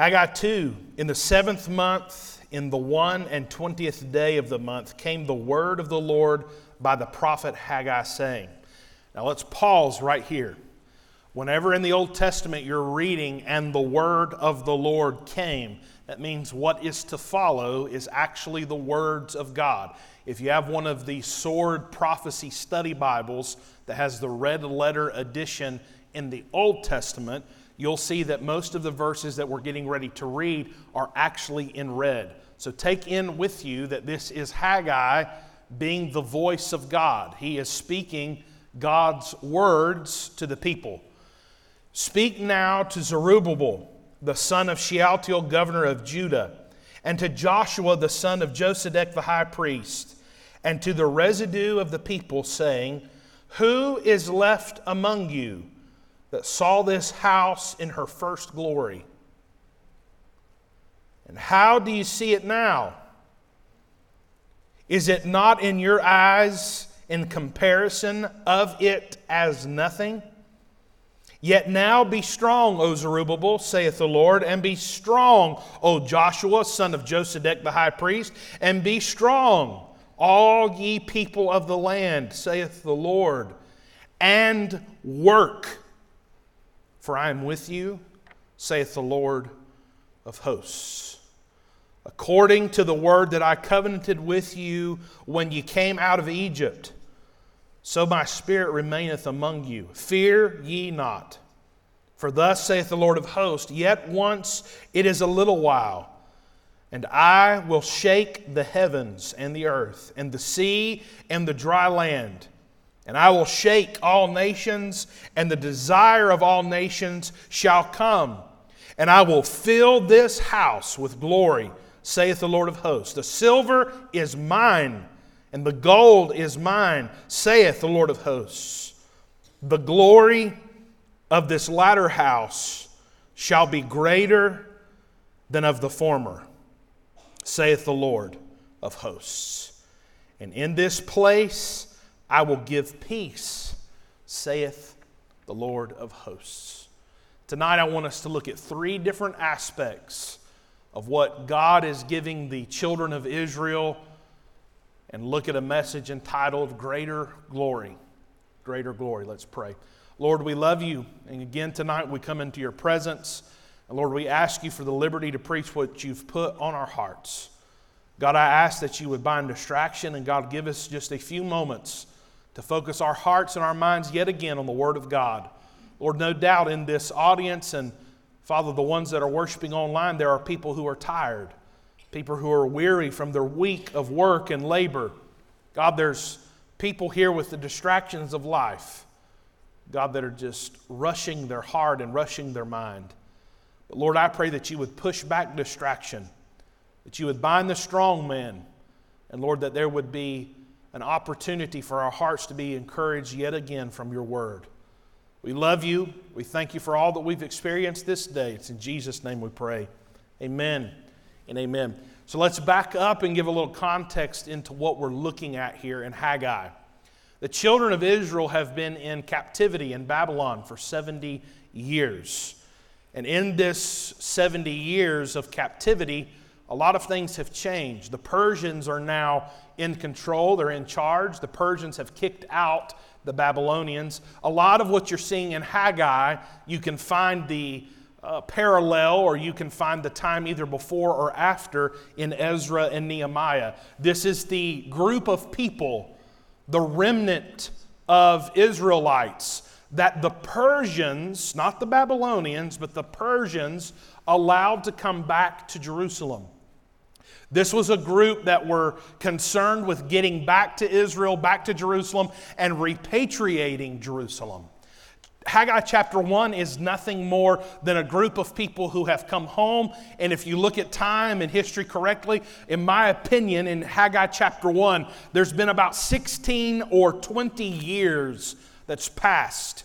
Haggai 2, in the seventh month, in the one and twentieth day of the month, came the word of the Lord by the prophet Haggai, saying, Now let's pause right here. Whenever in the Old Testament you're reading, and the word of the Lord came, that means what is to follow is actually the words of God. If you have one of the Sword Prophecy Study Bibles that has the red letter edition in the Old Testament, you'll see that most of the verses that we're getting ready to read are actually in red. So take in with you that this is Haggai being the voice of God. He is speaking God's words to the people. Speak now to Zerubbabel, the son of Shealtiel, governor of Judah, and to Joshua, the son of Josedech, the high priest, and to the residue of the people, saying, Who is left among you? That saw this house in her first glory. And how do you see it now? Is it not in your eyes in comparison of it as nothing? Yet now be strong, O Zerubbabel, saith the Lord, and be strong, O Joshua, son of Josedech the high priest, and be strong, all ye people of the land, saith the Lord, and work for I am with you, saith the Lord of hosts. According to the word that I covenanted with you when you came out of Egypt, so my spirit remaineth among you. Fear ye not. For thus saith the Lord of hosts, Yet once it is a little while, and I will shake the heavens and the earth, and the sea and the dry land and I will shake all nations, and the desire of all nations shall come. And I will fill this house with glory, saith the Lord of hosts. The silver is mine, and the gold is mine, saith the Lord of hosts. The glory of this latter house shall be greater than of the former, saith the Lord of hosts. And in this place, I will give peace, saith the Lord of hosts. Tonight, I want us to look at three different aspects of what God is giving the children of Israel and look at a message entitled Greater Glory. Greater Glory. Let's pray. Lord, we love you. And again, tonight we come into your presence. And Lord, we ask you for the liberty to preach what you've put on our hearts. God, I ask that you would bind distraction and God, give us just a few moments to focus our hearts and our minds yet again on the Word of God. Lord, no doubt in this audience and Father, the ones that are worshiping online, there are people who are tired, people who are weary from their week of work and labor. God, there's people here with the distractions of life, God, that are just rushing their heart and rushing their mind. But Lord, I pray that you would push back distraction, that you would bind the strong man, and Lord, that there would be an opportunity for our hearts to be encouraged yet again from your word. We love you. We thank you for all that we've experienced this day. It's in Jesus' name we pray. Amen and amen. So let's back up and give a little context into what we're looking at here in Haggai. The children of Israel have been in captivity in Babylon for 70 years. And in this 70 years of captivity, a lot of things have changed. The Persians are now in control, they're in charge. The Persians have kicked out the Babylonians. A lot of what you're seeing in Haggai, you can find the uh, parallel or you can find the time either before or after in Ezra and Nehemiah. This is the group of people, the remnant of Israelites that the Persians, not the Babylonians, but the Persians allowed to come back to Jerusalem. This was a group that were concerned with getting back to Israel, back to Jerusalem, and repatriating Jerusalem. Haggai chapter 1 is nothing more than a group of people who have come home. And if you look at time and history correctly, in my opinion, in Haggai chapter 1, there's been about 16 or 20 years that's passed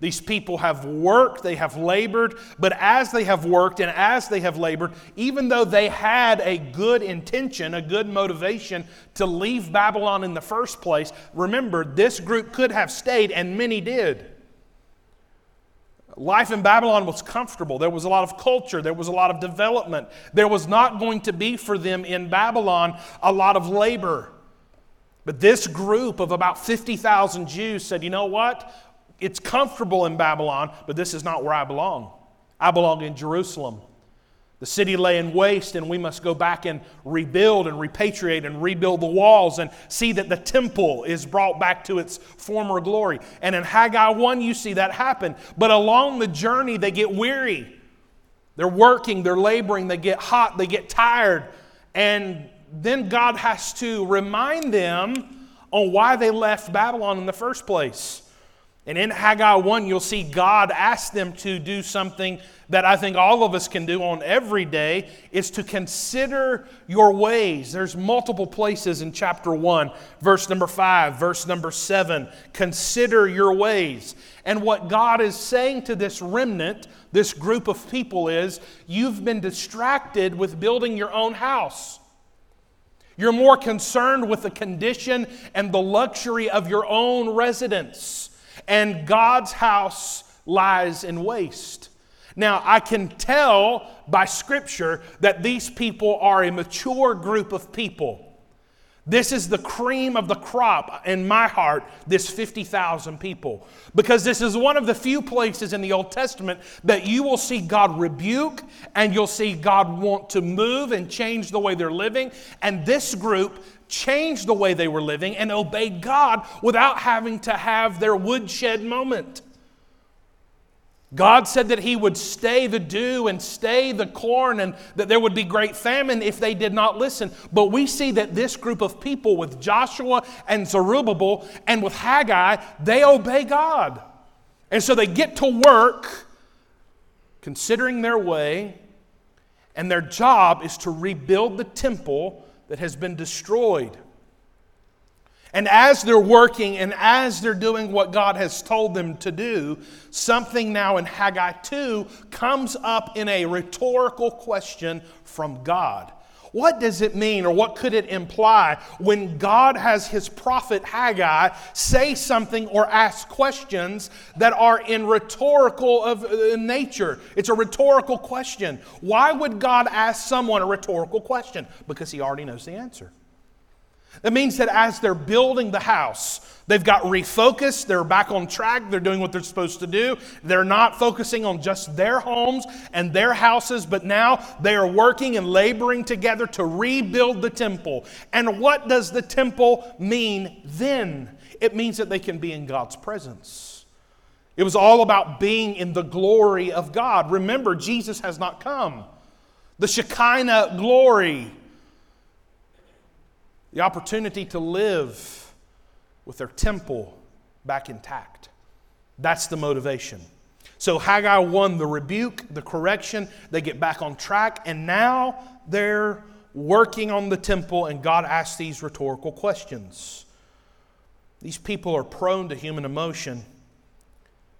these people have worked, they have labored, but as they have worked and as they have labored, even though they had a good intention, a good motivation to leave Babylon in the first place, remember, this group could have stayed, and many did. Life in Babylon was comfortable. There was a lot of culture. There was a lot of development. There was not going to be for them in Babylon a lot of labor. But this group of about 50,000 Jews said, you know what? It's comfortable in Babylon, but this is not where I belong. I belong in Jerusalem. The city lay in waste, and we must go back and rebuild and repatriate and rebuild the walls and see that the temple is brought back to its former glory. And in Haggai 1, you see that happen. But along the journey, they get weary. They're working, they're laboring, they get hot, they get tired. And then God has to remind them on why they left Babylon in the first place. And in Haggai 1, you'll see God ask them to do something that I think all of us can do on every day is to consider your ways. There's multiple places in chapter 1, verse number 5, verse number 7. Consider your ways. And what God is saying to this remnant, this group of people, is you've been distracted with building your own house. You're more concerned with the condition and the luxury of your own residence and God's house lies in waste. Now, I can tell by Scripture that these people are a mature group of people. This is the cream of the crop in my heart, this 50,000 people. Because this is one of the few places in the Old Testament that you will see God rebuke and you'll see God want to move and change the way they're living. And this group changed the way they were living and obeyed God without having to have their woodshed moment. God said that He would stay the dew and stay the corn and that there would be great famine if they did not listen. But we see that this group of people, with Joshua and Zerubbabel and with Haggai, they obey God. And so they get to work considering their way, and their job is to rebuild the temple that has been destroyed. And as they're working and as they're doing what God has told them to do, something now in Haggai 2 comes up in a rhetorical question from God. What does it mean, or what could it imply when God has his prophet Haggai say something or ask questions that are in rhetorical of uh, nature? It's a rhetorical question. Why would God ask someone a rhetorical question? Because he already knows the answer. That means that as they're building the house, they've got refocused, they're back on track, they're doing what they're supposed to do. They're not focusing on just their homes and their houses, but now they are working and laboring together to rebuild the temple. And what does the temple mean then? It means that they can be in God's presence. It was all about being in the glory of God. Remember, Jesus has not come. The Shekinah glory the opportunity to live with their temple back intact. That's the motivation. So Haggai one the rebuke, the correction, they get back on track, and now they're working on the temple, and God asks these rhetorical questions. These people are prone to human emotion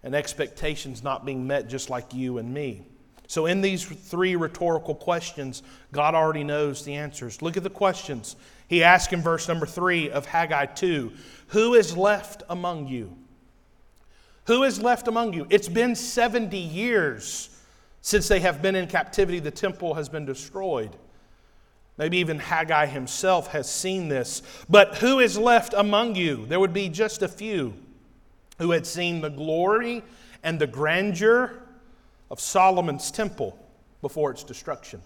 and expectations not being met just like you and me. So, in these three rhetorical questions, God already knows the answers. Look at the questions. He asks in verse number three of Haggai 2 Who is left among you? Who is left among you? It's been 70 years since they have been in captivity. The temple has been destroyed. Maybe even Haggai himself has seen this. But who is left among you? There would be just a few who had seen the glory and the grandeur of Solomon's temple before its destruction.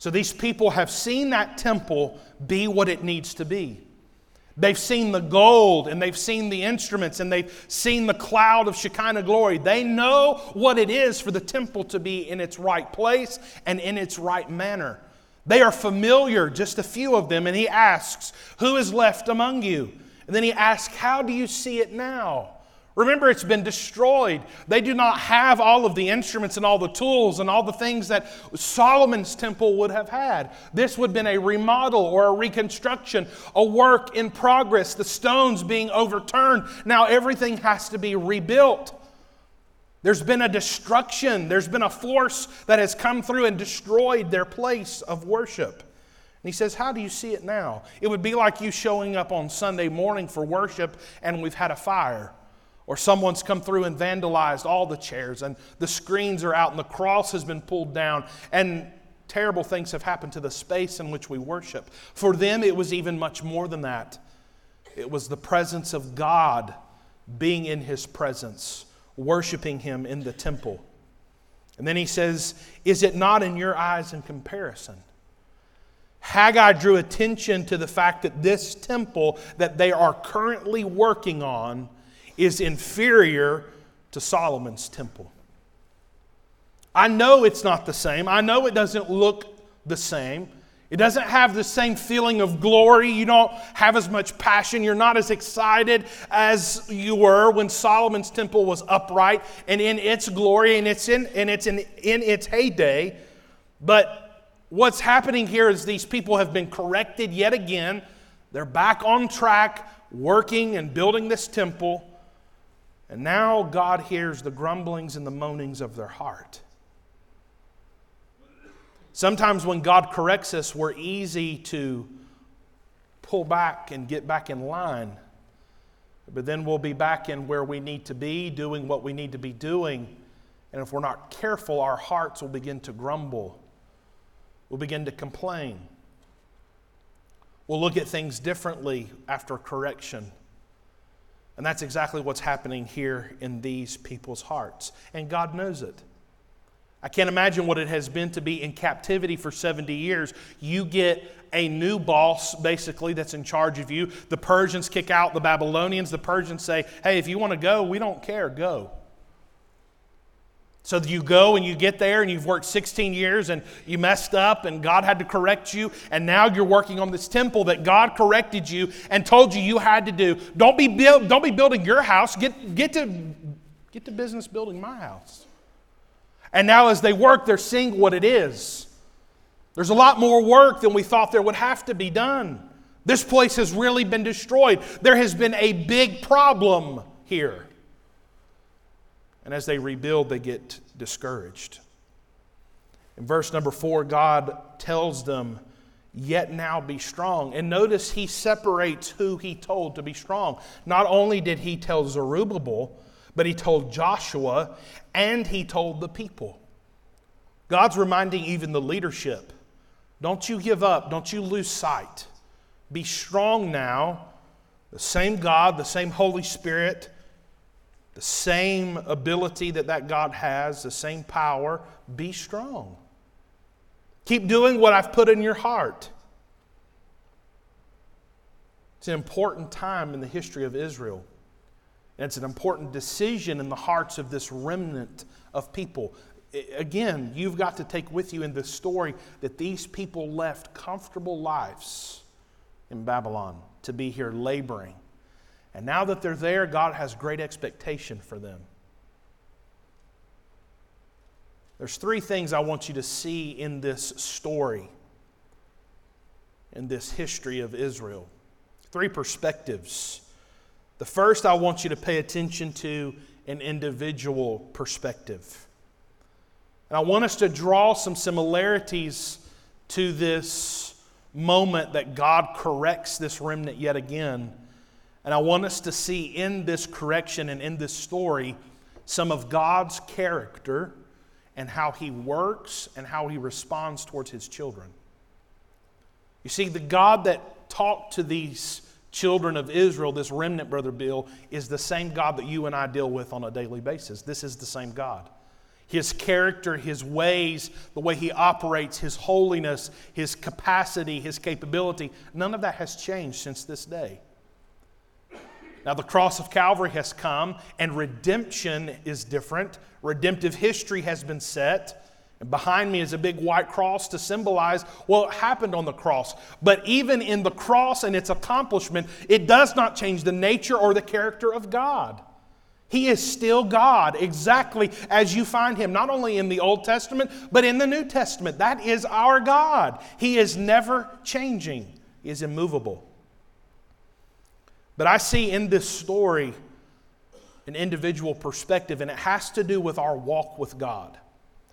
So these people have seen that temple be what it needs to be. They've seen the gold and they've seen the instruments and they've seen the cloud of Shekinah glory. They know what it is for the temple to be in its right place and in its right manner. They are familiar, just a few of them, and he asks, Who is left among you? And then he asks, How do you see it now? Remember, it's been destroyed. They do not have all of the instruments and all the tools and all the things that Solomon's temple would have had. This would have been a remodel or a reconstruction, a work in progress, the stones being overturned. Now everything has to be rebuilt. There's been a destruction, there's been a force that has come through and destroyed their place of worship. And he says, How do you see it now? It would be like you showing up on Sunday morning for worship and we've had a fire Or someone's come through and vandalized all the chairs, and the screens are out, and the cross has been pulled down, and terrible things have happened to the space in which we worship. For them, it was even much more than that. It was the presence of God being in His presence, worshiping Him in the temple. And then he says, Is it not in your eyes in comparison? Haggai drew attention to the fact that this temple that they are currently working on is inferior to Solomon's temple. I know it's not the same. I know it doesn't look the same. It doesn't have the same feeling of glory. You don't have as much passion. You're not as excited as you were when Solomon's temple was upright and in its glory and it's in, and it's in, in its heyday. But what's happening here is these people have been corrected yet again. They're back on track, working and building this temple. And now God hears the grumblings and the moanings of their heart. Sometimes when God corrects us, we're easy to pull back and get back in line. But then we'll be back in where we need to be, doing what we need to be doing. And if we're not careful, our hearts will begin to grumble. We'll begin to complain. We'll look at things differently after correction. And that's exactly what's happening here in these people's hearts. And God knows it. I can't imagine what it has been to be in captivity for 70 years. You get a new boss, basically, that's in charge of you. The Persians kick out the Babylonians. The Persians say, hey, if you want to go, we don't care, go. So you go and you get there and you've worked 16 years and you messed up and God had to correct you and now you're working on this temple that God corrected you and told you you had to do. Don't be, build, don't be building your house. Get, get, to, get to business building my house. And now, as they work, they're seeing what it is. There's a lot more work than we thought there would have to be done. This place has really been destroyed. There has been a big problem here. And as they rebuild, they get discouraged. In verse number four, God tells them, Yet now be strong. And notice he separates who he told to be strong. Not only did he tell Zerubbabel, but he told Joshua and he told the people. God's reminding even the leadership don't you give up, don't you lose sight. Be strong now. The same God, the same Holy Spirit, the same ability that that God has, the same power. Be strong. Keep doing what I've put in your heart. It's an important time in the history of Israel. And it's an important decision in the hearts of this remnant of people. Again, you've got to take with you in this story that these people left comfortable lives in Babylon to be here laboring. And now that they're there, God has great expectation for them. There's three things I want you to see in this story, in this history of Israel. Three perspectives the first, I want you to pay attention to an individual perspective. And I want us to draw some similarities to this moment that God corrects this remnant yet again. And I want us to see in this correction and in this story some of God's character and how He works and how He responds towards His children. You see, the God that talked to these children of Israel, this remnant, Brother Bill, is the same God that you and I deal with on a daily basis. This is the same God. His character, His ways, the way He operates, His holiness, His capacity, His capability, none of that has changed since this day. Now, the cross of Calvary has come, and redemption is different. Redemptive history has been set. And behind me is a big white cross to symbolize what happened on the cross. But even in the cross and its accomplishment, it does not change the nature or the character of God. He is still God, exactly as you find him, not only in the Old Testament, but in the New Testament. That is our God. He is never changing, he is immovable. But I see in this story an individual perspective, and it has to do with our walk with God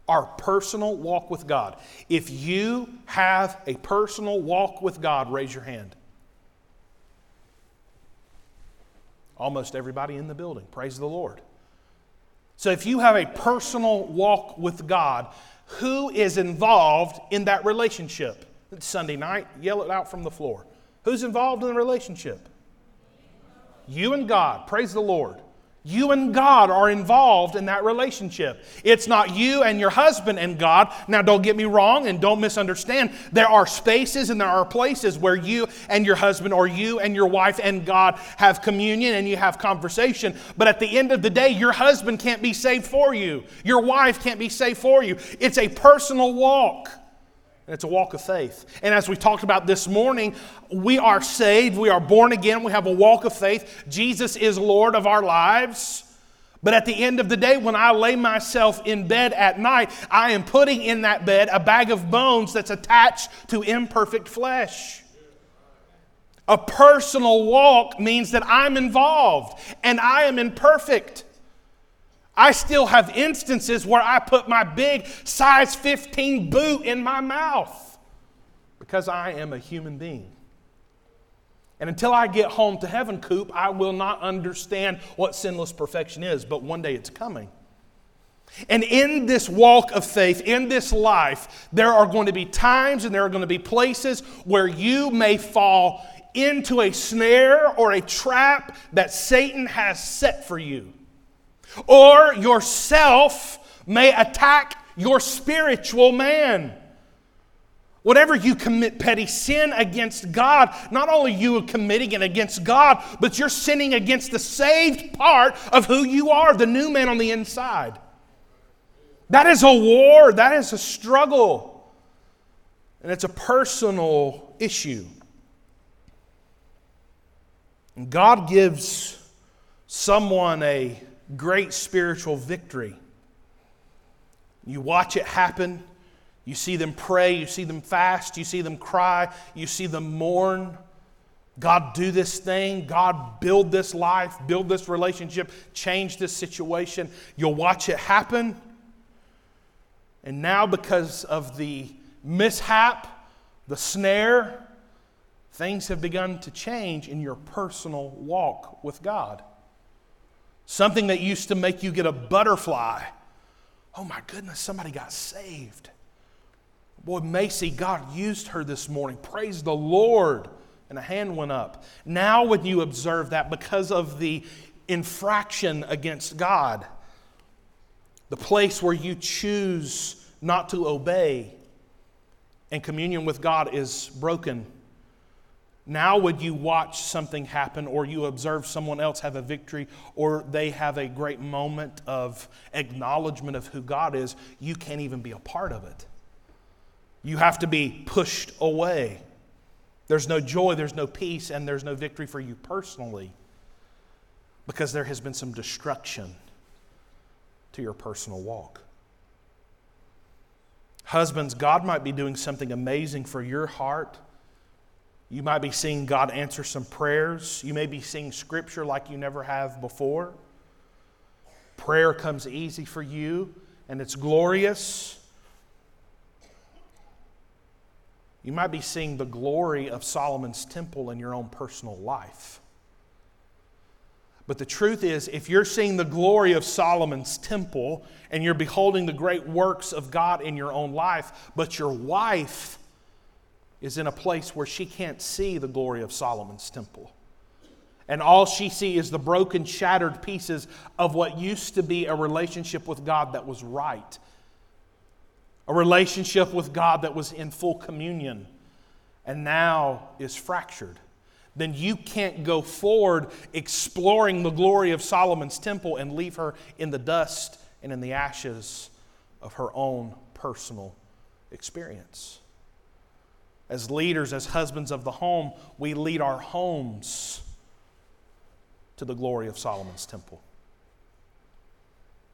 our personal walk with God. If you have a personal walk with God, raise your hand. Almost everybody in the building. Praise the Lord. So if you have a personal walk with God, who is involved in that relationship? It's Sunday night, yell it out from the floor. Who's involved in the relationship? You and God. Praise the Lord. You and God are involved in that relationship. It's not you and your husband and God. Now, don't get me wrong and don't misunderstand. There are spaces and there are places where you and your husband or you and your wife and God have communion and you have conversation. But at the end of the day, your husband can't be saved for you, your wife can't be saved for you. It's a personal walk. And it's a walk of faith. And as we talked about this morning, we are saved, we are born again, we have a walk of faith. Jesus is Lord of our lives. But at the end of the day, when I lay myself in bed at night, I am putting in that bed a bag of bones that's attached to imperfect flesh. A personal walk means that I'm involved and I am imperfect. I still have instances where I put my big size 15 boot in my mouth because I am a human being. And until I get home to heaven, Coop, I will not understand what sinless perfection is, but one day it's coming. And in this walk of faith, in this life, there are going to be times and there are going to be places where you may fall into a snare or a trap that Satan has set for you or yourself may attack your spiritual man. Whatever you commit petty sin against God, not only you are committing it against God, but you're sinning against the saved part of who you are, the new man on the inside. That is a war, that is a struggle, and it's a personal issue. And God gives someone a great spiritual victory. You watch it happen. You see them pray. You see them fast. You see them cry. You see them mourn. God, do this thing. God, build this life, build this relationship, change this situation. You'll watch it happen. And now, because of the mishap, the snare, things have begun to change in your personal walk with God. Something that used to make you get a butterfly. Oh my goodness, somebody got saved. Boy, Macy, God used her this morning. Praise the Lord. And a hand went up. Now, when you observe that because of the infraction against God, the place where you choose not to obey and communion with God is broken now, would you watch something happen or you observe someone else have a victory or they have a great moment of acknowledgement of who God is, you can't even be a part of it. You have to be pushed away. There's no joy, there's no peace, and there's no victory for you personally because there has been some destruction to your personal walk. Husbands, God might be doing something amazing for your heart you might be seeing God answer some prayers. You may be seeing scripture like you never have before. Prayer comes easy for you and it's glorious. You might be seeing the glory of Solomon's temple in your own personal life. But the truth is, if you're seeing the glory of Solomon's temple and you're beholding the great works of God in your own life, but your wife is in a place where she can't see the glory of Solomon's temple. And all she sees is the broken, shattered pieces of what used to be a relationship with God that was right. A relationship with God that was in full communion and now is fractured. Then you can't go forward exploring the glory of Solomon's temple and leave her in the dust and in the ashes of her own personal experience. As leaders, as husbands of the home, we lead our homes to the glory of Solomon's temple.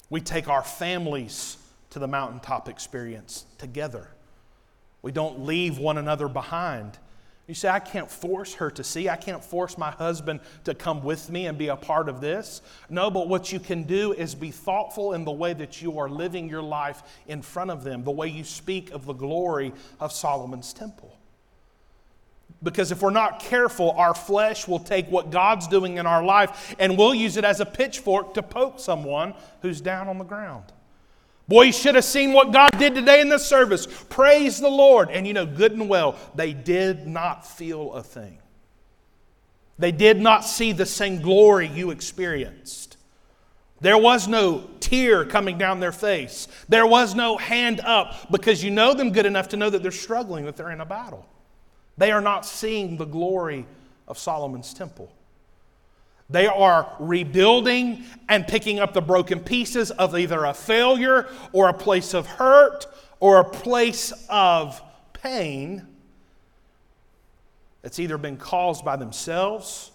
We take our families to the mountaintop experience together. We don't leave one another behind. You say, I can't force her to see. I can't force my husband to come with me and be a part of this. No, but what you can do is be thoughtful in the way that you are living your life in front of them, the way you speak of the glory of Solomon's temple. Because if we're not careful, our flesh will take what God's doing in our life and we'll use it as a pitchfork to poke someone who's down on the ground. Boy, you should have seen what God did today in the service. Praise the Lord. And you know, good and well, they did not feel a thing. They did not see the same glory you experienced. There was no tear coming down their face. There was no hand up because you know them good enough to know that they're struggling, that they're in a battle. They are not seeing the glory of Solomon's temple. They are rebuilding and picking up the broken pieces of either a failure or a place of hurt or a place of pain that's either been caused by themselves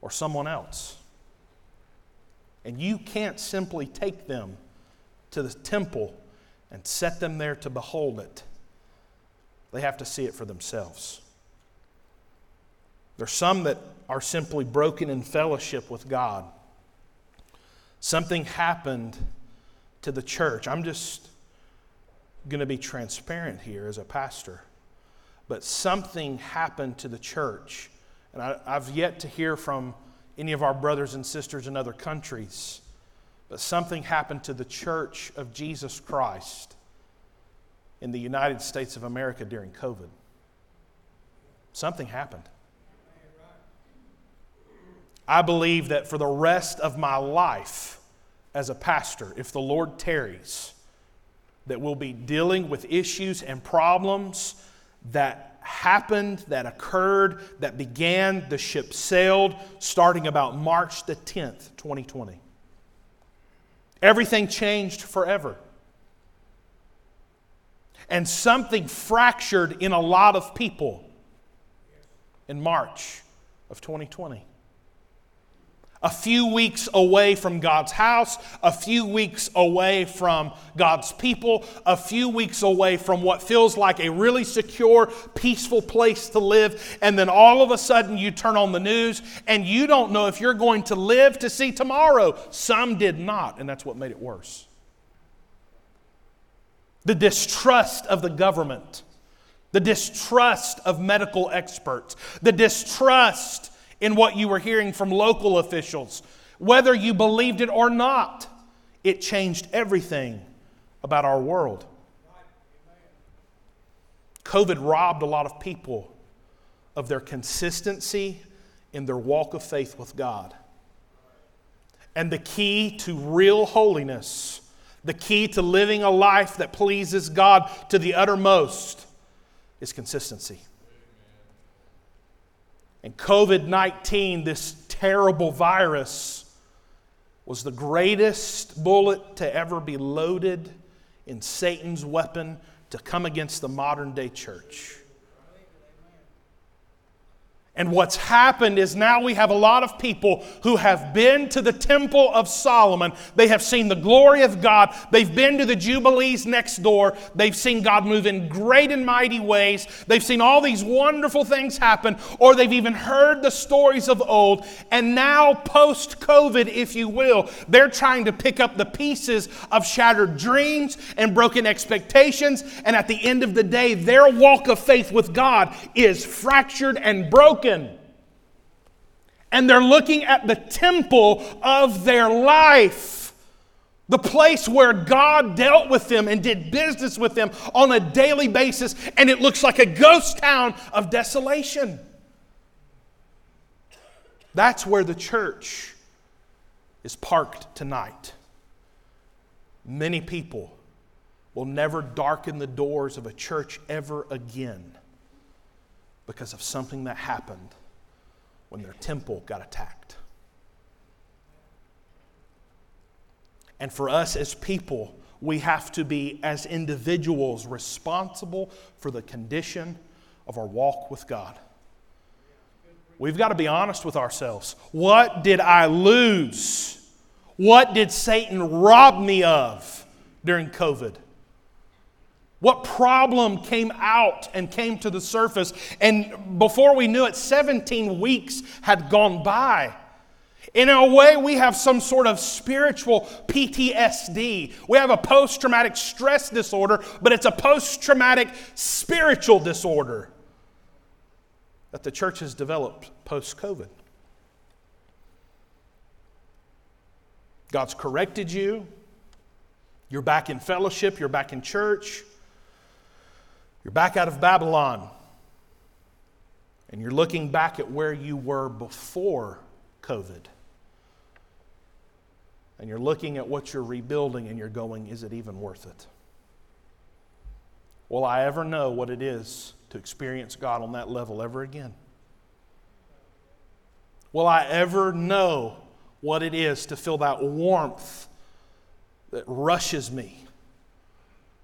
or someone else. And you can't simply take them to the temple and set them there to behold it. They have to see it for themselves. There's some that are simply broken in fellowship with God. Something happened to the church. I'm just going to be transparent here as a pastor. But something happened to the church. And I, have yet to hear from any of our brothers and sisters in other countries. But something happened to the church of Jesus Christ in the United States of America during COVID. Something happened. I believe that for the rest of my life as a pastor, if the Lord tarries, that we'll be dealing with issues and problems that happened, that occurred, that began, the ship sailed starting about March the 10th, 2020. Everything changed forever and something fractured in a lot of people in March of 2020. A few weeks away from God's house, a few weeks away from God's people, a few weeks away from what feels like a really secure, peaceful place to live, and then all of a sudden you turn on the news and you don't know if you're going to live to see tomorrow. Some did not, and that's what made it worse the distrust of the government, the distrust of medical experts, the distrust in what you were hearing from local officials, whether you believed it or not, it changed everything about our world. COVID robbed a lot of people of their consistency in their walk of faith with God. And the key to real holiness the key to living a life that pleases God to the uttermost is consistency. And COVID 19, this terrible virus, was the greatest bullet to ever be loaded in Satan's weapon to come against the modern day church. And what's happened is now we have a lot of people who have been to the temple of Solomon. They have seen the glory of God. They've been to the Jubilees next door. They've seen God move in great and mighty ways. They've seen all these wonderful things happen, or they've even heard the stories of old. And now, post COVID, if you will, they're trying to pick up the pieces of shattered dreams and broken expectations. And at the end of the day, their walk of faith with God is fractured and broken broken. And they're looking at the temple of their life, the place where God dealt with them and did business with them on a daily basis, and it looks like a ghost town of desolation. That's where the church is parked tonight. Many people will never darken the doors of a church ever again because of something that happened when their temple got attacked. And for us as people, we have to be, as individuals, responsible for the condition of our walk with God. We've got to be honest with ourselves. What did I lose? What did Satan rob me of during COVID? What problem came out and came to the surface? And before we knew it, 17 weeks had gone by. In a way, we have some sort of spiritual PTSD. We have a post traumatic stress disorder, but it's a post traumatic spiritual disorder. that the church has developed post COVID. God's corrected you. You're back in fellowship. You're back in church. You're back out of Babylon. And you're looking back at where you were before COVID. And you're looking at what you're rebuilding and you're going, is it even worth it? Will I ever know what it is to experience God on that level ever again? Will I ever know what it is to feel that warmth that rushes me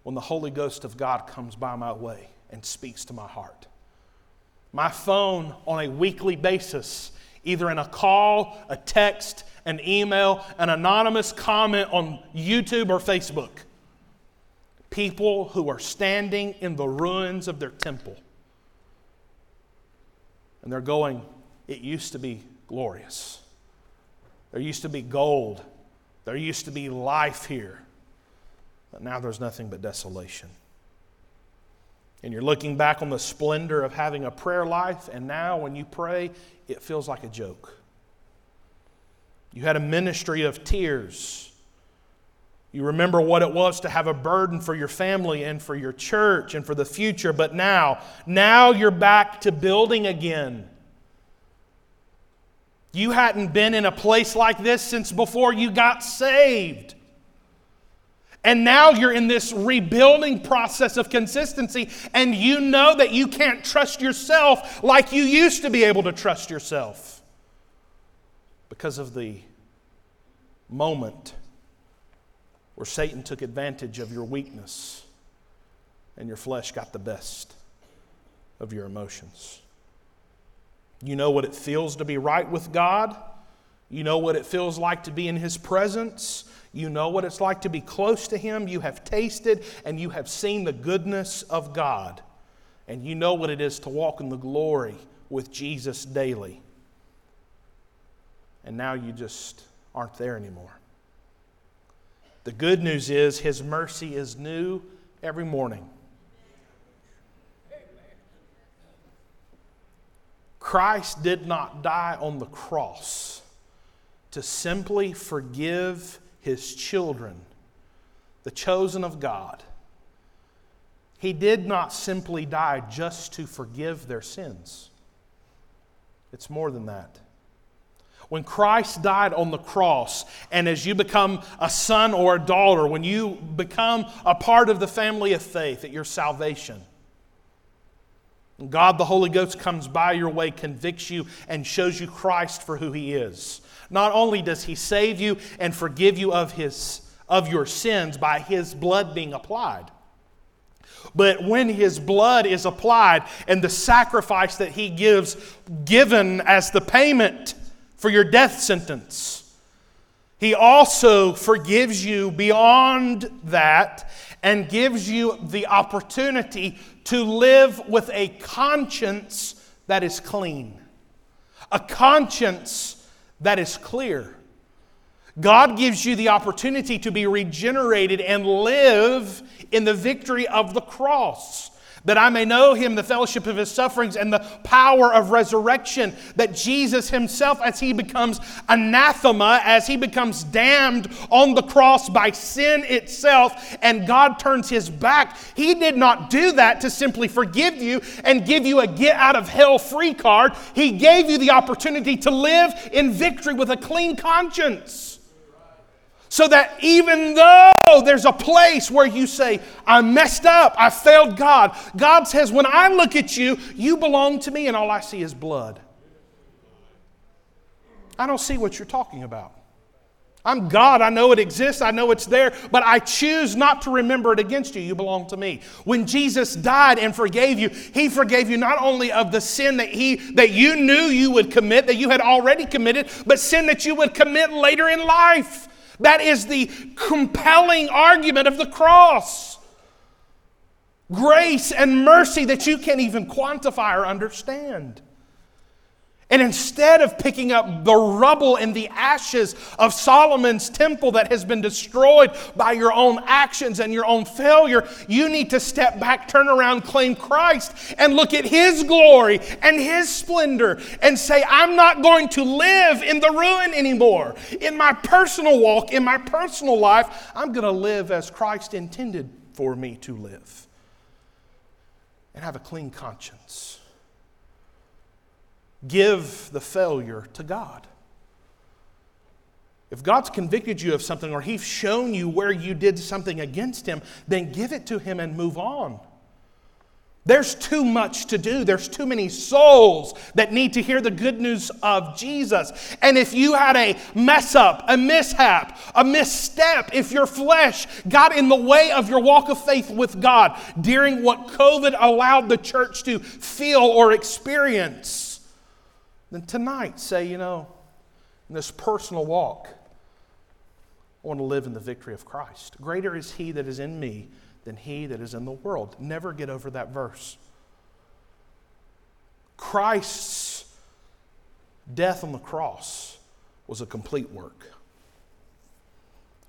when the Holy Ghost of God comes by my way and speaks to my heart? My phone on a weekly basis, either in a call, a text, an email, an anonymous comment on YouTube or Facebook people who are standing in the ruins of their temple. And they're going, It used to be glorious. There used to be gold. There used to be life here. But now there's nothing but desolation. And you're looking back on the splendor of having a prayer life, and now when you pray, it feels like a joke. You had a ministry of tears you remember what it was to have a burden for your family and for your church and for the future, but now, now you're back to building again. You hadn't been in a place like this since before you got saved. And now you're in this rebuilding process of consistency, and you know that you can't trust yourself like you used to be able to trust yourself because of the moment where Satan took advantage of your weakness and your flesh got the best of your emotions. You know what it feels to be right with God. You know what it feels like to be in His presence. You know what it's like to be close to Him. You have tasted and you have seen the goodness of God. And you know what it is to walk in the glory with Jesus daily. And now you just aren't there anymore. The good news is His mercy is new every morning. Christ did not die on the cross to simply forgive His children, the chosen of God. He did not simply die just to forgive their sins. It's more than that. When Christ died on the cross, and as you become a son or a daughter, when you become a part of the family of faith at your salvation, God the Holy Ghost comes by your way, convicts you, and shows you Christ for who He is. Not only does He save you and forgive you of, his, of your sins by His blood being applied, but when his blood is applied and the sacrifice that he gives given as the payment for your death sentence. He also forgives you beyond that and gives you the opportunity to live with a conscience that is clean, a conscience that is clear. God gives you the opportunity to be regenerated and live in the victory of the cross that I may know him, the fellowship of his sufferings, and the power of resurrection. That Jesus himself, as he becomes anathema, as he becomes damned on the cross by sin itself, and God turns his back, he did not do that to simply forgive you and give you a get out of hell free card. He gave you the opportunity to live in victory with a clean conscience. So that even though there's a place where you say, I messed up, I failed God, God says, when I look at you, you belong to me, and all I see is blood. I don't see what you're talking about. I'm God. I know it exists. I know it's there, but I choose not to remember it against you. You belong to me. When Jesus died and forgave you, he forgave you not only of the sin that he that you knew you would commit, that you had already committed, but sin that you would commit later in life. That is the compelling argument of the cross. Grace and mercy that you can't even quantify or understand. And instead of picking up the rubble and the ashes of Solomon's temple that has been destroyed by your own actions and your own failure, you need to step back, turn around, claim Christ, and look at His glory and His splendor and say, I'm not going to live in the ruin anymore. In my personal walk, in my personal life, I'm going to live as Christ intended for me to live and have a clean conscience give the failure to God. If God's convicted you of something or He's shown you where you did something against Him, then give it to Him and move on. There's too much to do. There's too many souls that need to hear the good news of Jesus. And if you had a mess up, a mishap, a misstep, if your flesh got in the way of your walk of faith with God during what COVID allowed the church to feel or experience, then tonight say, you know, in this personal walk, I want to live in the victory of Christ. Greater is He that is in me than He that is in the world. Never get over that verse. Christ's death on the cross was a complete work.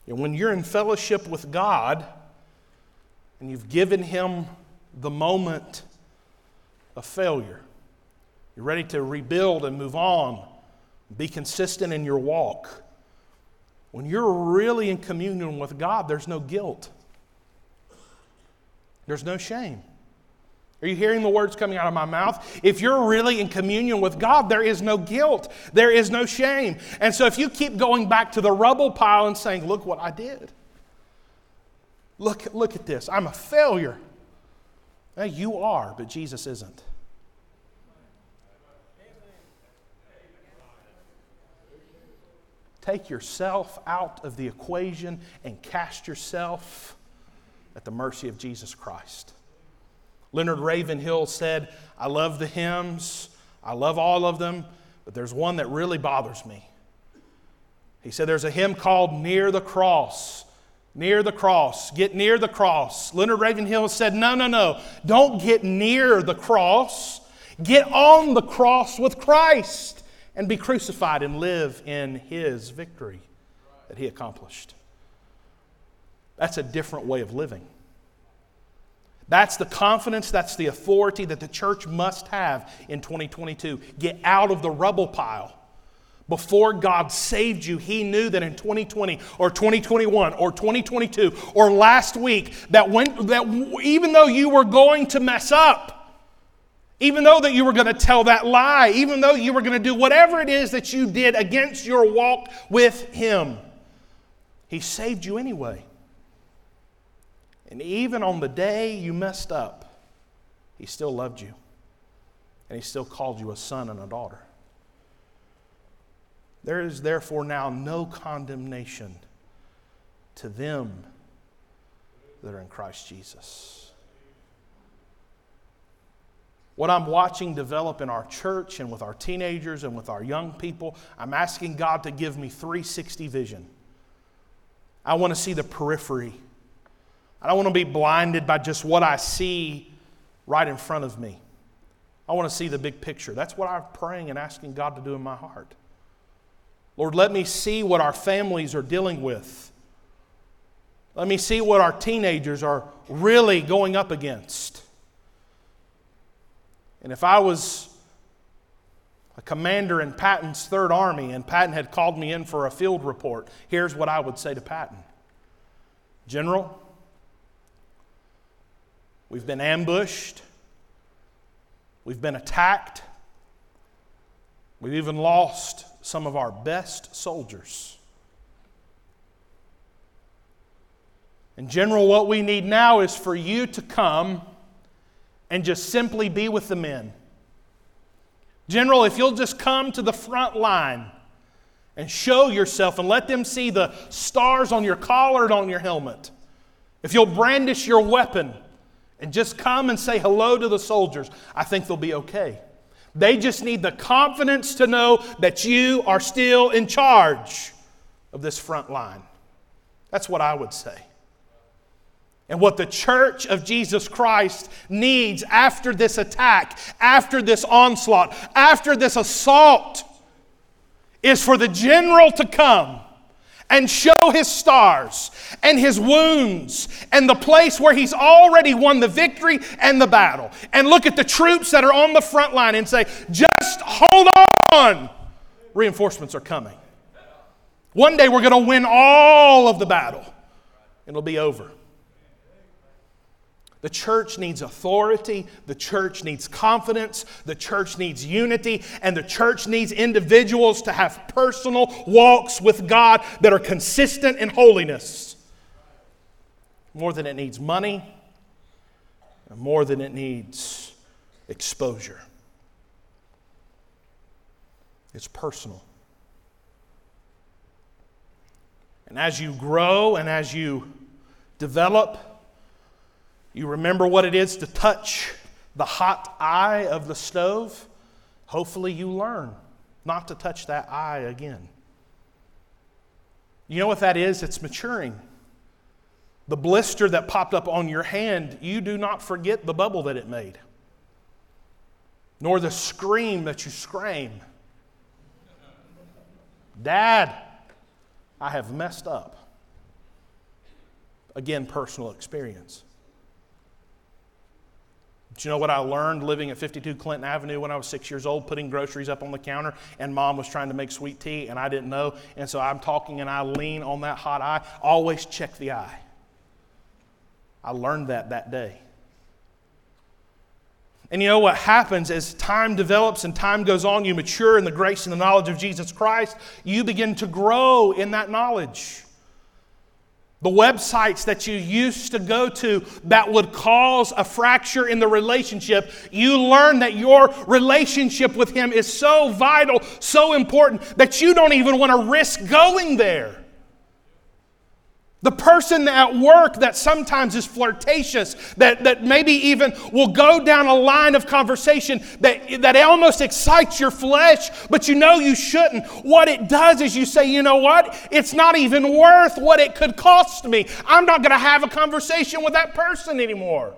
And when you're in fellowship with God and you've given Him the moment of failure, you're ready to rebuild and move on, be consistent in your walk. When you're really in communion with God, there's no guilt, there's no shame. Are you hearing the words coming out of my mouth? If you're really in communion with God, there is no guilt, there is no shame. And so if you keep going back to the rubble pile and saying, Look what I did, look, look at this, I'm a failure. you are, but Jesus isn't. Take yourself out of the equation and cast yourself at the mercy of Jesus Christ. Leonard Ravenhill said, I love the hymns, I love all of them, but there's one that really bothers me. He said, There's a hymn called Near the Cross. Near the cross. Get near the cross. Leonard Ravenhill said, No, no, no. Don't get near the cross. Get on the cross with Christ and be crucified and live in his victory that he accomplished. That's a different way of living. That's the confidence, that's the authority that the church must have in 2022. Get out of the rubble pile. Before God saved you, He knew that in 2020 or 2021 or 2022 or last week, that, when, that even though you were going to mess up, even though that you were going to tell that lie, even though you were going to do whatever it is that you did against your walk with Him, He saved you anyway. And even on the day you messed up, He still loved you. And He still called you a son and a daughter. There is therefore now no condemnation to them that are in Christ Jesus what I'm watching develop in our church and with our teenagers and with our young people, I'm asking God to give me 360 vision. I want to see the periphery. I don't want to be blinded by just what I see right in front of me. I want to see the big picture. That's what I'm praying and asking God to do in my heart. Lord, let me see what our families are dealing with. Let me see what our teenagers are really going up against. And if I was a commander in Patton's Third Army and Patton had called me in for a field report, here's what I would say to Patton. General, we've been ambushed, we've been attacked, we've even lost some of our best soldiers. And, General, what we need now is for you to come and just simply be with the men. General, if you'll just come to the front line and show yourself and let them see the stars on your collar and on your helmet, if you'll brandish your weapon and just come and say hello to the soldiers, I think they'll be okay. They just need the confidence to know that you are still in charge of this front line. That's what I would say. And what the church of Jesus Christ needs after this attack, after this onslaught, after this assault, is for the general to come and show his stars and his wounds and the place where he's already won the victory and the battle. And look at the troops that are on the front line and say, just hold on. Reinforcements are coming. One day we're going to win all of the battle, it'll be over. The church needs authority, the church needs confidence, the church needs unity, and the church needs individuals to have personal walks with God that are consistent in holiness. More than it needs money, more than it needs exposure. It's personal. And as you grow and as you develop, you remember what it is to touch the hot eye of the stove? Hopefully, you learn not to touch that eye again. You know what that is? It's maturing. The blister that popped up on your hand, you do not forget the bubble that it made, nor the scream that you scream. Dad, I have messed up. Again, personal experience. You know what I learned living at 52 Clinton Avenue when I was six years old, putting groceries up on the counter, and mom was trying to make sweet tea, and I didn't know. And so I'm talking and I lean on that hot eye. Always check the eye. I learned that that day. And you know what happens as time develops and time goes on, you mature in the grace and the knowledge of Jesus Christ, you begin to grow in that knowledge. The websites that you used to go to that would cause a fracture in the relationship, you learn that your relationship with Him is so vital, so important, that you don't even want to risk going there. The person at work that sometimes is flirtatious, that, that maybe even will go down a line of conversation that, that almost excites your flesh, but you know you shouldn't. What it does is you say, you know what? It's not even worth what it could cost me. I'm not going to have a conversation with that person anymore.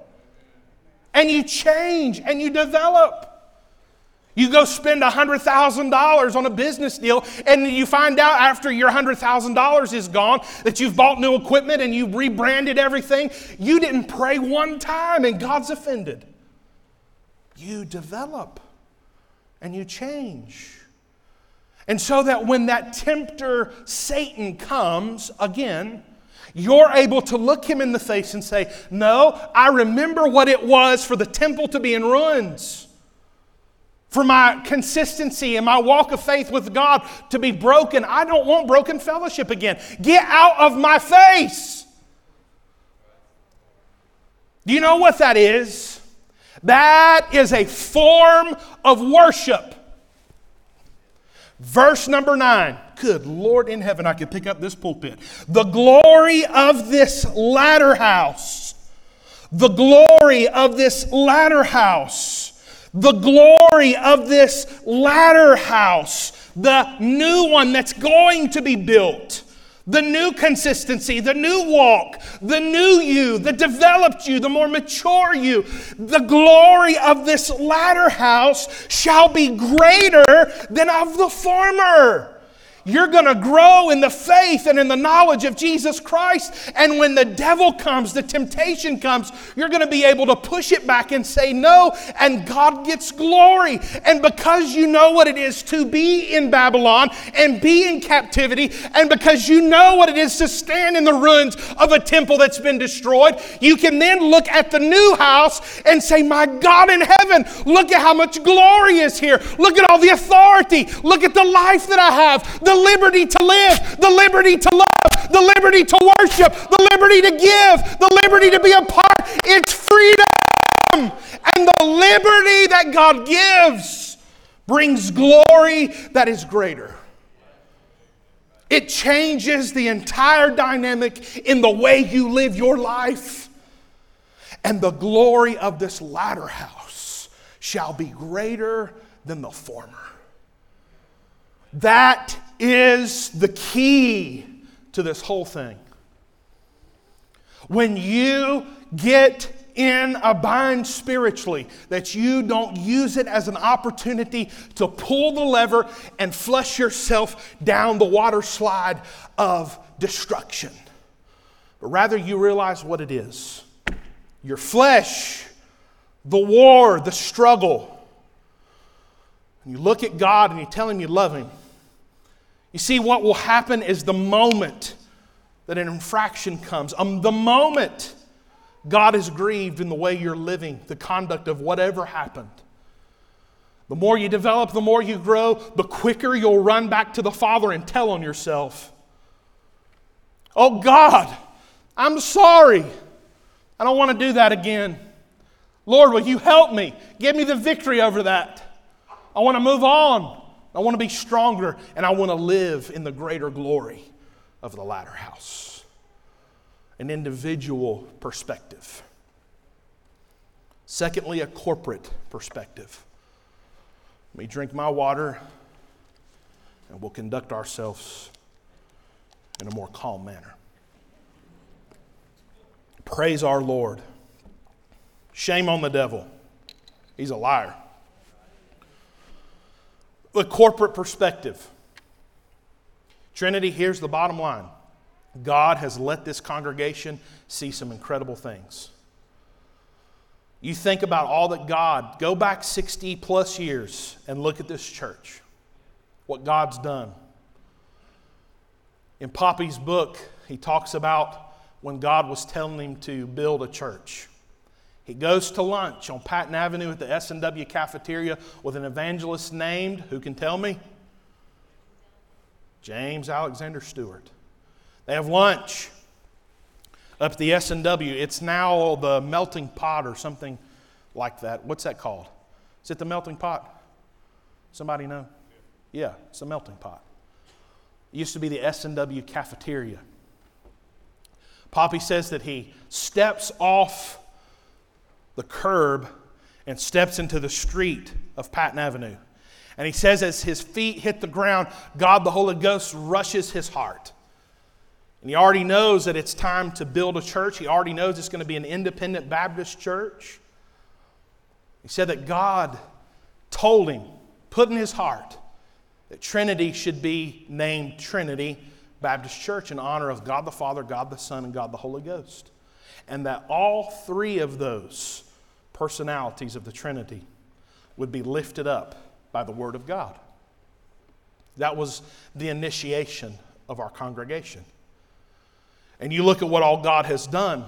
And you change and you develop. You go spend $100,000 on a business deal, and you find out after your $100,000 is gone that you've bought new equipment and you've rebranded everything. You didn't pray one time, and God's offended. You develop and you change. And so that when that tempter, Satan, comes again, you're able to look him in the face and say, No, I remember what it was for the temple to be in ruins for my consistency and my walk of faith with God to be broken. I don't want broken fellowship again. Get out of my face. Do you know what that is? That is a form of worship. Verse number nine. Good Lord in heaven, I could pick up this pulpit. The glory of this latter house. The glory of this latter house the glory of this latter house, the new one that's going to be built, the new consistency, the new walk, the new you, the developed you, the more mature you, the glory of this latter house shall be greater than of the former. You're going to grow in the faith and in the knowledge of Jesus Christ. And when the devil comes, the temptation comes, you're going to be able to push it back and say no, and God gets glory. And because you know what it is to be in Babylon and be in captivity, and because you know what it is to stand in the ruins of a temple that's been destroyed, you can then look at the new house and say, My God in heaven, look at how much glory is here. Look at all the authority. Look at the life that I have. The liberty to live, the liberty to love, the liberty to worship, the liberty to give, the liberty to be a part. It's freedom. And the liberty that God gives brings glory that is greater. It changes the entire dynamic in the way you live your life. And the glory of this latter house shall be greater than the former. That is the key to this whole thing. When you get in a bind spiritually, that you don't use it as an opportunity to pull the lever and flush yourself down the water slide of destruction. But rather, you realize what it is your flesh, the war, the struggle. And you look at God and you tell Him you love Him. You see, what will happen is the moment that an infraction comes, um, the moment God is grieved in the way you're living, the conduct of whatever happened. The more you develop, the more you grow, the quicker you'll run back to the Father and tell on yourself. Oh God, I'm sorry. I don't want to do that again. Lord, will you help me? Give me the victory over that. I want to move on. I want to be stronger, and I want to live in the greater glory of the latter house. An individual perspective. Secondly, a corporate perspective. Let me drink my water, and we'll conduct ourselves in a more calm manner. Praise our Lord. Shame on the devil. He's a liar. The corporate perspective. Trinity, here's the bottom line God has let this congregation see some incredible things. You think about all that God, go back 60 plus years and look at this church, what God's done. In Poppy's book, he talks about when God was telling him to build a church. He goes to lunch on Patton Avenue at the S&W cafeteria with an evangelist named, who can tell me? James Alexander Stewart. They have lunch up the S&W. It's now the melting pot or something like that. What's that called? Is it the melting pot? Somebody know? Yeah, it's a melting pot. It used to be the S&W cafeteria. Poppy says that he steps off the curb and steps into the street of Patton Avenue. And he says, as his feet hit the ground, God the Holy Ghost rushes his heart. And he already knows that it's time to build a church. He already knows it's going to be an independent Baptist church. He said that God told him, put in his heart, that Trinity should be named Trinity Baptist Church in honor of God the Father, God the Son, and God the Holy Ghost. And that all three of those personalities of the Trinity would be lifted up by the Word of God. That was the initiation of our congregation. And you look at what all God has done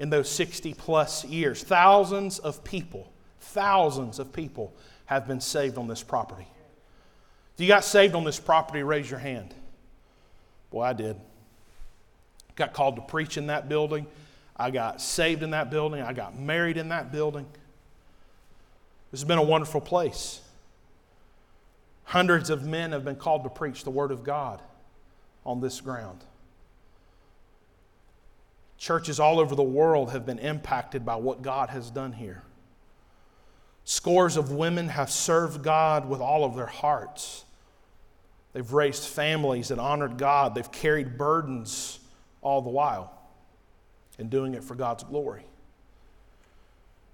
in those 60 plus years. Thousands of people, thousands of people have been saved on this property. If you got saved on this property, raise your hand. Boy, I did. Got called to preach in that building. I got saved in that building. I got married in that building. This has been a wonderful place. Hundreds of men have been called to preach the Word of God on this ground. Churches all over the world have been impacted by what God has done here. Scores of women have served God with all of their hearts. They've raised families that honored God. They've carried burdens all the while and doing it for God's glory.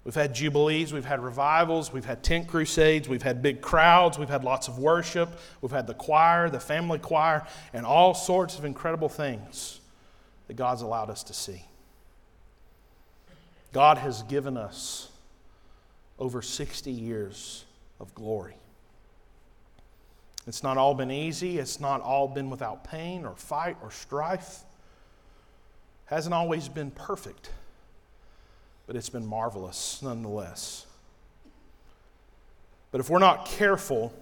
We've had jubilees, we've had revivals, we've had tent crusades, we've had big crowds, we've had lots of worship, we've had the choir, the family choir, and all sorts of incredible things that God's allowed us to see. God has given us over 60 years of glory. It's not all been easy. It's not all been without pain or fight or strife. Hasn't always been perfect, but it's been marvelous nonetheless. But if we're not careful,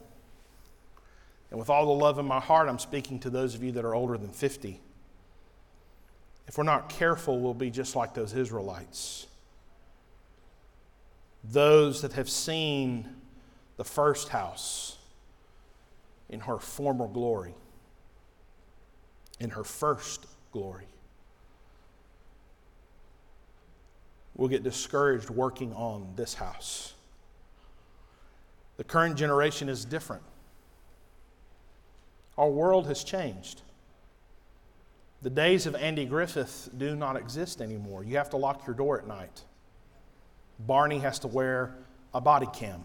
and with all the love in my heart, I'm speaking to those of you that are older than 50. If we're not careful, we'll be just like those Israelites. Those that have seen the first house in her former glory, in her first glory. We'll get discouraged working on this house. The current generation is different. Our world has changed. The days of Andy Griffith do not exist anymore. You have to lock your door at night. Barney has to wear a body cam.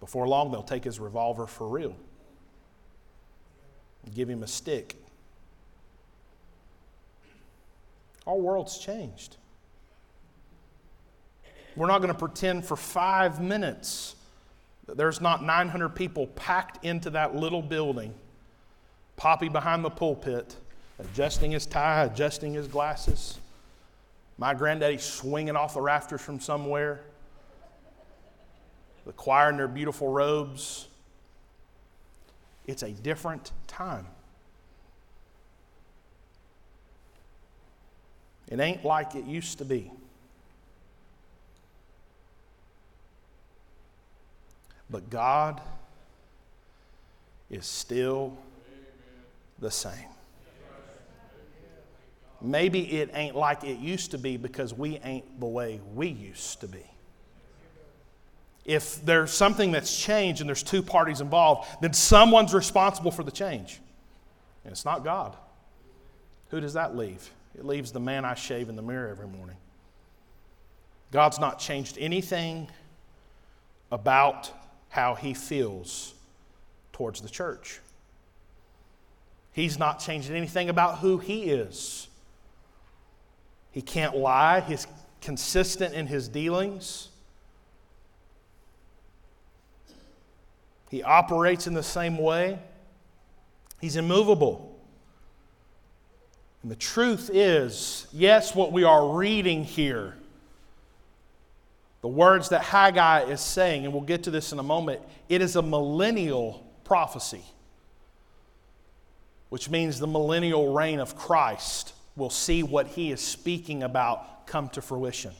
Before long, they'll take his revolver for real, give him a stick. Our world's changed. We're not going to pretend for five minutes that there's not 900 people packed into that little building. Poppy behind the pulpit, adjusting his tie, adjusting his glasses. My granddaddy swinging off the rafters from somewhere. The choir in their beautiful robes. It's a different time. It ain't like it used to be. But God is still the same. Maybe it ain't like it used to be because we ain't the way we used to be. If there's something that's changed and there's two parties involved, then someone's responsible for the change. And it's not God. Who does that leave? It leaves the man I shave in the mirror every morning. God's not changed anything about how he feels towards the church. He's not changed anything about who he is. He can't lie, he's consistent in his dealings. He operates in the same way. He's immovable. And the truth is, yes, what we are reading here the words that Haggai is saying, and we'll get to this in a moment, it is a millennial prophecy, which means the millennial reign of Christ will see what he is speaking about come to fruition.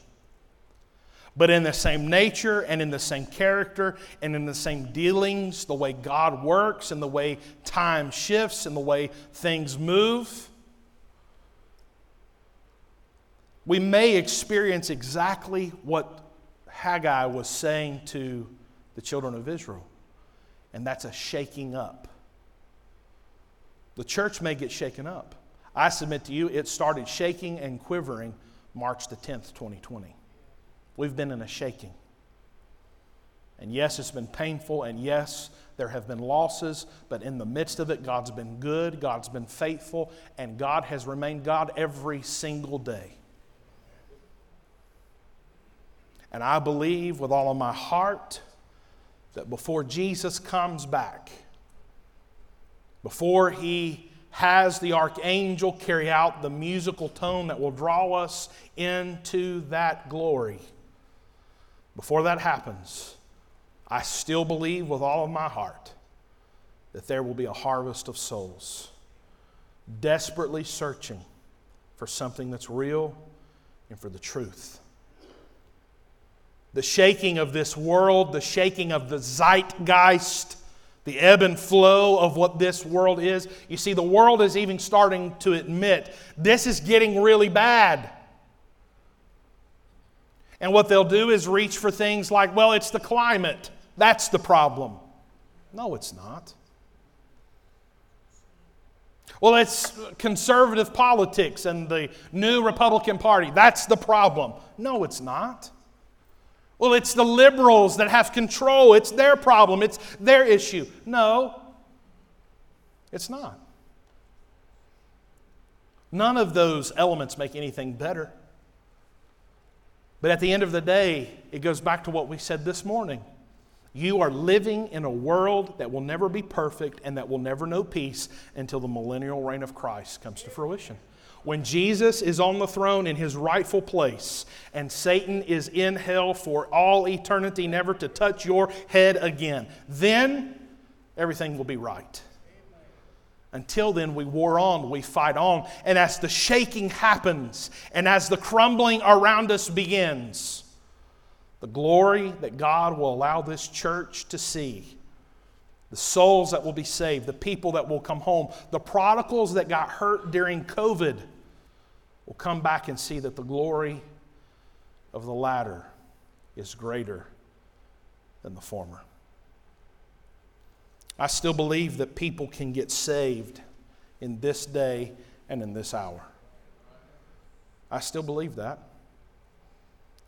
But in the same nature and in the same character and in the same dealings, the way God works and the way time shifts and the way things move, we may experience exactly what Haggai was saying to the children of Israel, and that's a shaking up. The church may get shaken up. I submit to you, it started shaking and quivering March the 10th, 2020. We've been in a shaking. And yes, it's been painful, and yes, there have been losses, but in the midst of it, God's been good, God's been faithful, and God has remained God every single day. And I believe with all of my heart that before Jesus comes back, before he has the archangel carry out the musical tone that will draw us into that glory, before that happens, I still believe with all of my heart that there will be a harvest of souls desperately searching for something that's real and for the truth the shaking of this world, the shaking of the zeitgeist, the ebb and flow of what this world is. You see, the world is even starting to admit this is getting really bad. And what they'll do is reach for things like, well, it's the climate. That's the problem. No, it's not. Well, it's conservative politics and the new Republican Party. That's the problem. No, it's not. Well, it's the liberals that have control. It's their problem. It's their issue. No, it's not. None of those elements make anything better. But at the end of the day, it goes back to what we said this morning. You are living in a world that will never be perfect and that will never know peace until the millennial reign of Christ comes to fruition when Jesus is on the throne in his rightful place and Satan is in hell for all eternity, never to touch your head again, then everything will be right. Until then, we war on, we fight on. And as the shaking happens and as the crumbling around us begins, the glory that God will allow this church to see, the souls that will be saved, the people that will come home, the prodigals that got hurt during COVID will come back and see that the glory of the latter is greater than the former. I still believe that people can get saved in this day and in this hour. I still believe that.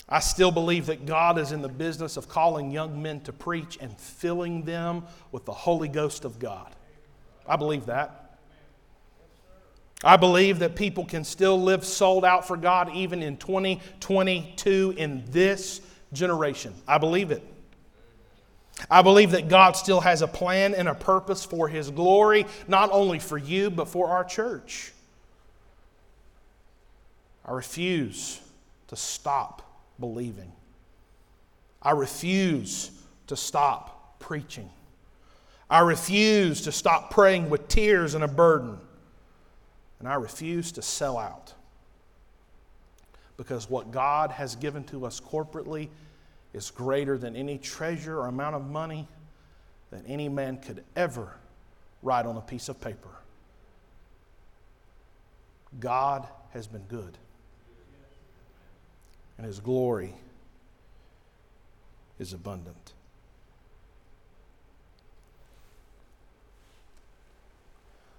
I still believe that God is in the business of calling young men to preach and filling them with the Holy Ghost of God. I believe that. I believe that people can still live sold out for God even in 2022 in this generation. I believe it. I believe that God still has a plan and a purpose for His glory, not only for you, but for our church. I refuse to stop believing. I refuse to stop preaching. I refuse to stop praying with tears and a burden. And I refuse to sell out. Because what God has given to us corporately is greater than any treasure or amount of money that any man could ever write on a piece of paper. God has been good and his glory is abundant.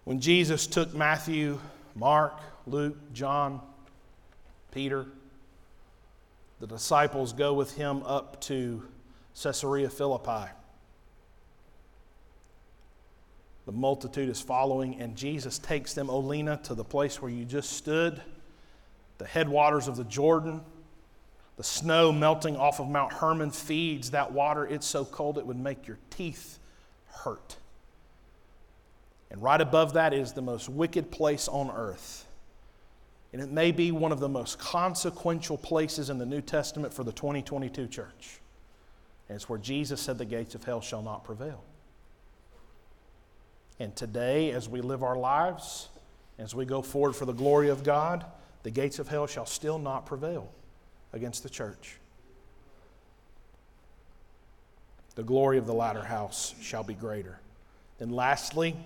When Jesus took Matthew, Mark, Luke, John, Peter, the disciples go with him up to Caesarea Philippi. The multitude is following, and Jesus takes them, Olina, to the place where you just stood, the headwaters of the Jordan. The snow melting off of Mount Hermon feeds that water. It's so cold it would make your teeth hurt. And right above that is the most wicked place on earth. And it may be one of the most consequential places in the New Testament for the 2022 church. And it's where Jesus said, The gates of hell shall not prevail. And today, as we live our lives, as we go forward for the glory of God, the gates of hell shall still not prevail against the church. The glory of the latter house shall be greater. And lastly,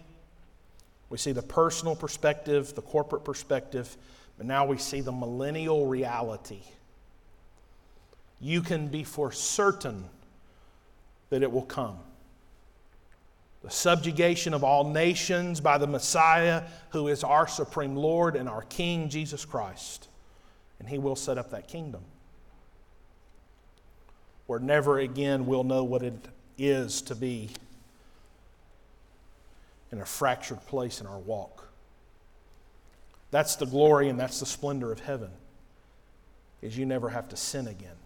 we see the personal perspective, the corporate perspective, but now we see the millennial reality. You can be for certain that it will come. The subjugation of all nations by the Messiah, who is our supreme Lord and our King, Jesus Christ. And he will set up that kingdom where never again we'll know what it is to be in a fractured place in our walk. That's the glory and that's the splendor of heaven. Is you never have to sin again.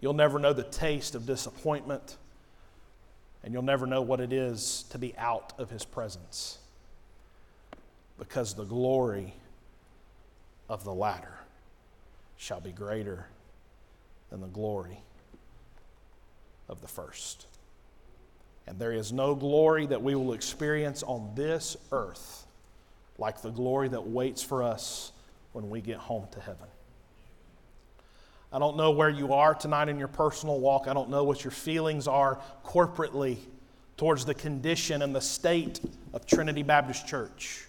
You'll never know the taste of disappointment, and you'll never know what it is to be out of his presence. Because the glory of the latter shall be greater than the glory of the first. And there is no glory that we will experience on this earth like the glory that waits for us when we get home to heaven. I don't know where you are tonight in your personal walk. I don't know what your feelings are corporately towards the condition and the state of Trinity Baptist Church.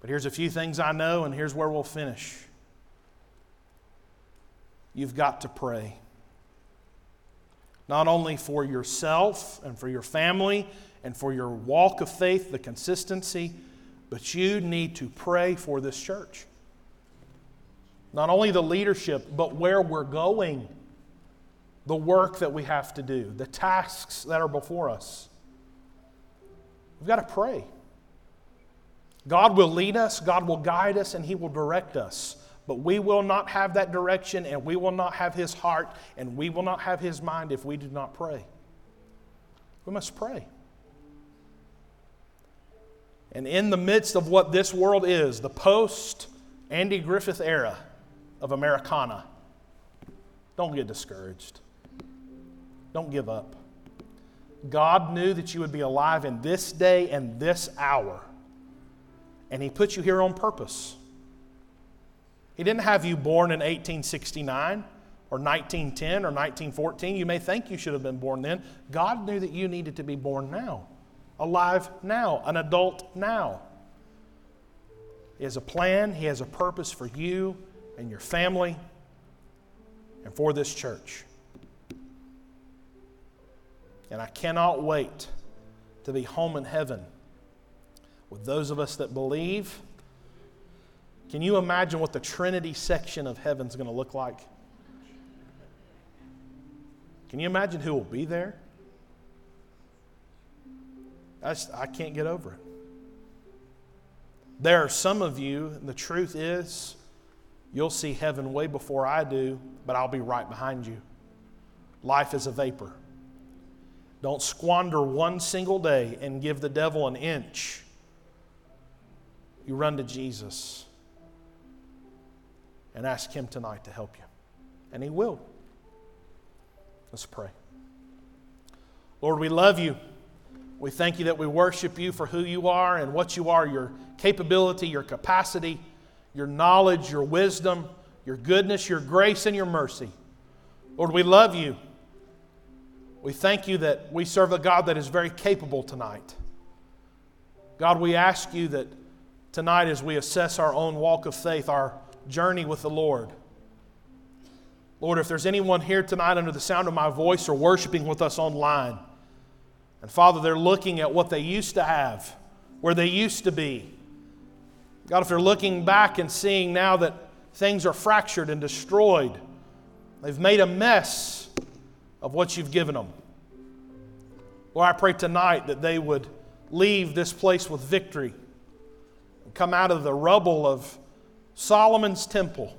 But here's a few things I know, and here's where we'll finish you've got to pray. Not only for yourself and for your family and for your walk of faith, the consistency, but you need to pray for this church. Not only the leadership, but where we're going, the work that we have to do, the tasks that are before us. We've got to pray. God will lead us, God will guide us, and He will direct us. But we will not have that direction, and we will not have His heart, and we will not have His mind if we do not pray. We must pray. And in the midst of what this world is, the post Andy Griffith era of Americana, don't get discouraged. Don't give up. God knew that you would be alive in this day and this hour, and He put you here on purpose. He didn't have you born in 1869 or 1910 or 1914. You may think you should have been born then. God knew that you needed to be born now, alive now, an adult now. He has a plan, He has a purpose for you and your family and for this church. And I cannot wait to be home in heaven with those of us that believe. Can you imagine what the Trinity section of heaven is going to look like? Can you imagine who will be there? I, just, I can't get over it. There are some of you, and the truth is, you'll see heaven way before I do, but I'll be right behind you. Life is a vapor. Don't squander one single day and give the devil an inch. You run to Jesus and ask Him tonight to help you. And He will. Let's pray. Lord, we love you. We thank you that we worship you for who you are and what you are your capability, your capacity, your knowledge, your wisdom, your goodness, your grace, and your mercy. Lord, we love you. We thank you that we serve a God that is very capable tonight. God, we ask you that tonight, as we assess our own walk of faith, our journey with the Lord, Lord, if there's anyone here tonight under the sound of my voice or worshiping with us online, and Father, they're looking at what they used to have, where they used to be. God, if they're looking back and seeing now that things are fractured and destroyed, they've made a mess of what you've given them. Lord, I pray tonight that they would leave this place with victory come out of the rubble of Solomon's temple.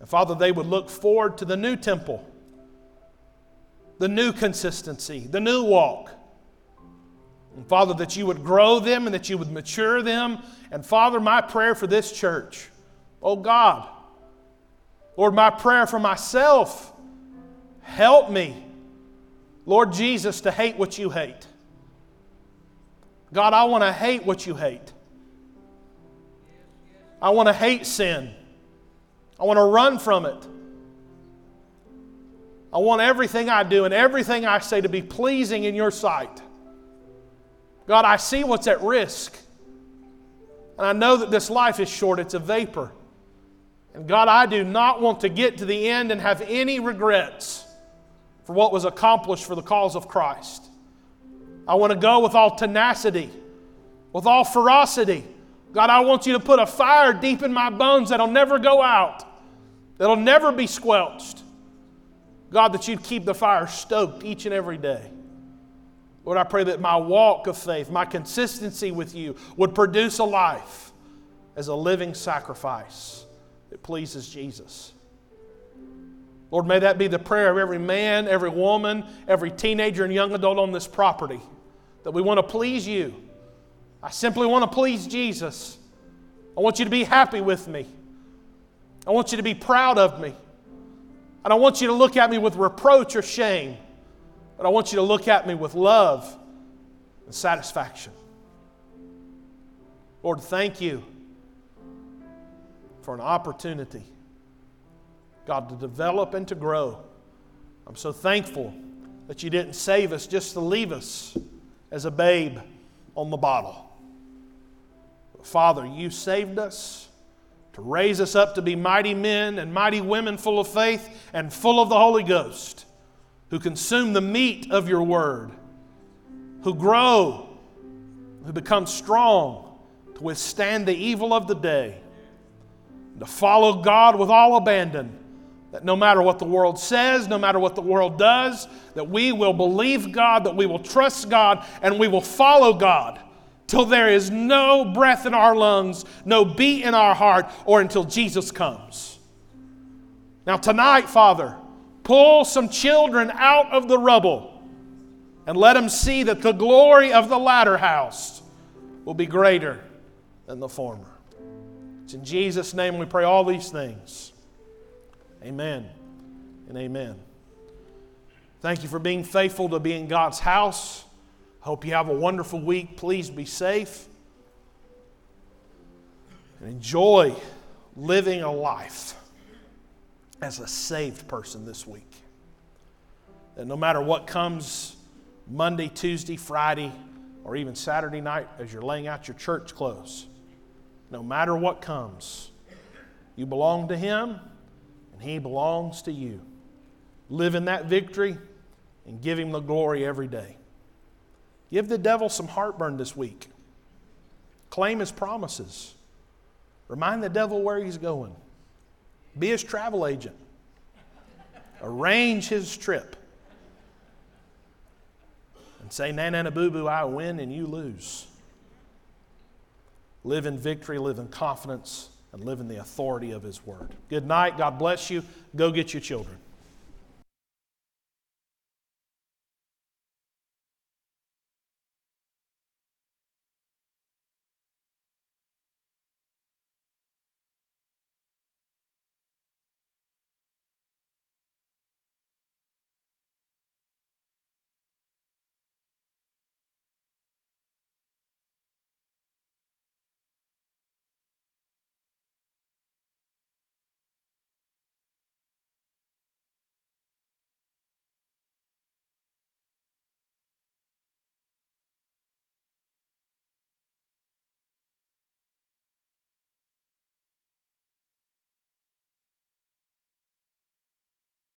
And Father, they would look forward to the new temple the new consistency, the new walk. And Father, that you would grow them and that you would mature them. And Father, my prayer for this church, oh God, Lord, my prayer for myself, help me, Lord Jesus, to hate what you hate. God, I want to hate what you hate. I want to hate sin. I want to run from it. I want everything I do and everything I say to be pleasing in your sight. God, I see what's at risk. And I know that this life is short, it's a vapor. And God, I do not want to get to the end and have any regrets for what was accomplished for the cause of Christ. I want to go with all tenacity, with all ferocity. God, I want you to put a fire deep in my bones that'll never go out, that'll never be squelched. God, that you'd keep the fire stoked each and every day. Lord, I pray that my walk of faith, my consistency with you, would produce a life as a living sacrifice that pleases Jesus. Lord, may that be the prayer of every man, every woman, every teenager and young adult on this property that we want to please you. I simply want to please Jesus. I want you to be happy with me. I want you to be proud of me. I don't want you to look at me with reproach or shame, but I want you to look at me with love and satisfaction. Lord, thank you for an opportunity, God, to develop and to grow. I'm so thankful that you didn't save us just to leave us as a babe on the bottle. Father, you saved us to raise us up to be mighty men and mighty women full of faith and full of the Holy Ghost, who consume the meat of your word, who grow, who become strong to withstand the evil of the day, to follow God with all abandon. That no matter what the world says, no matter what the world does, that we will believe God, that we will trust God, and we will follow God till there is no breath in our lungs, no beat in our heart, or until Jesus comes. Now, tonight, Father, pull some children out of the rubble and let them see that the glory of the latter house will be greater than the former. It's in Jesus' name we pray all these things. Amen and amen. Thank you for being faithful to be in God's house. Hope you have a wonderful week. Please be safe and enjoy living a life as a saved person this week. That no matter what comes Monday, Tuesday, Friday, or even Saturday night as you're laying out your church clothes, no matter what comes, you belong to Him and He belongs to you. Live in that victory and give him the glory every day. Give the devil some heartburn this week. Claim his promises. Remind the devil where he's going. Be his travel agent. Arrange his trip. And say, Nana boo boo, I win and you lose. Live in victory, live in confidence, and live in the authority of his word. Good night. God bless you. Go get your children.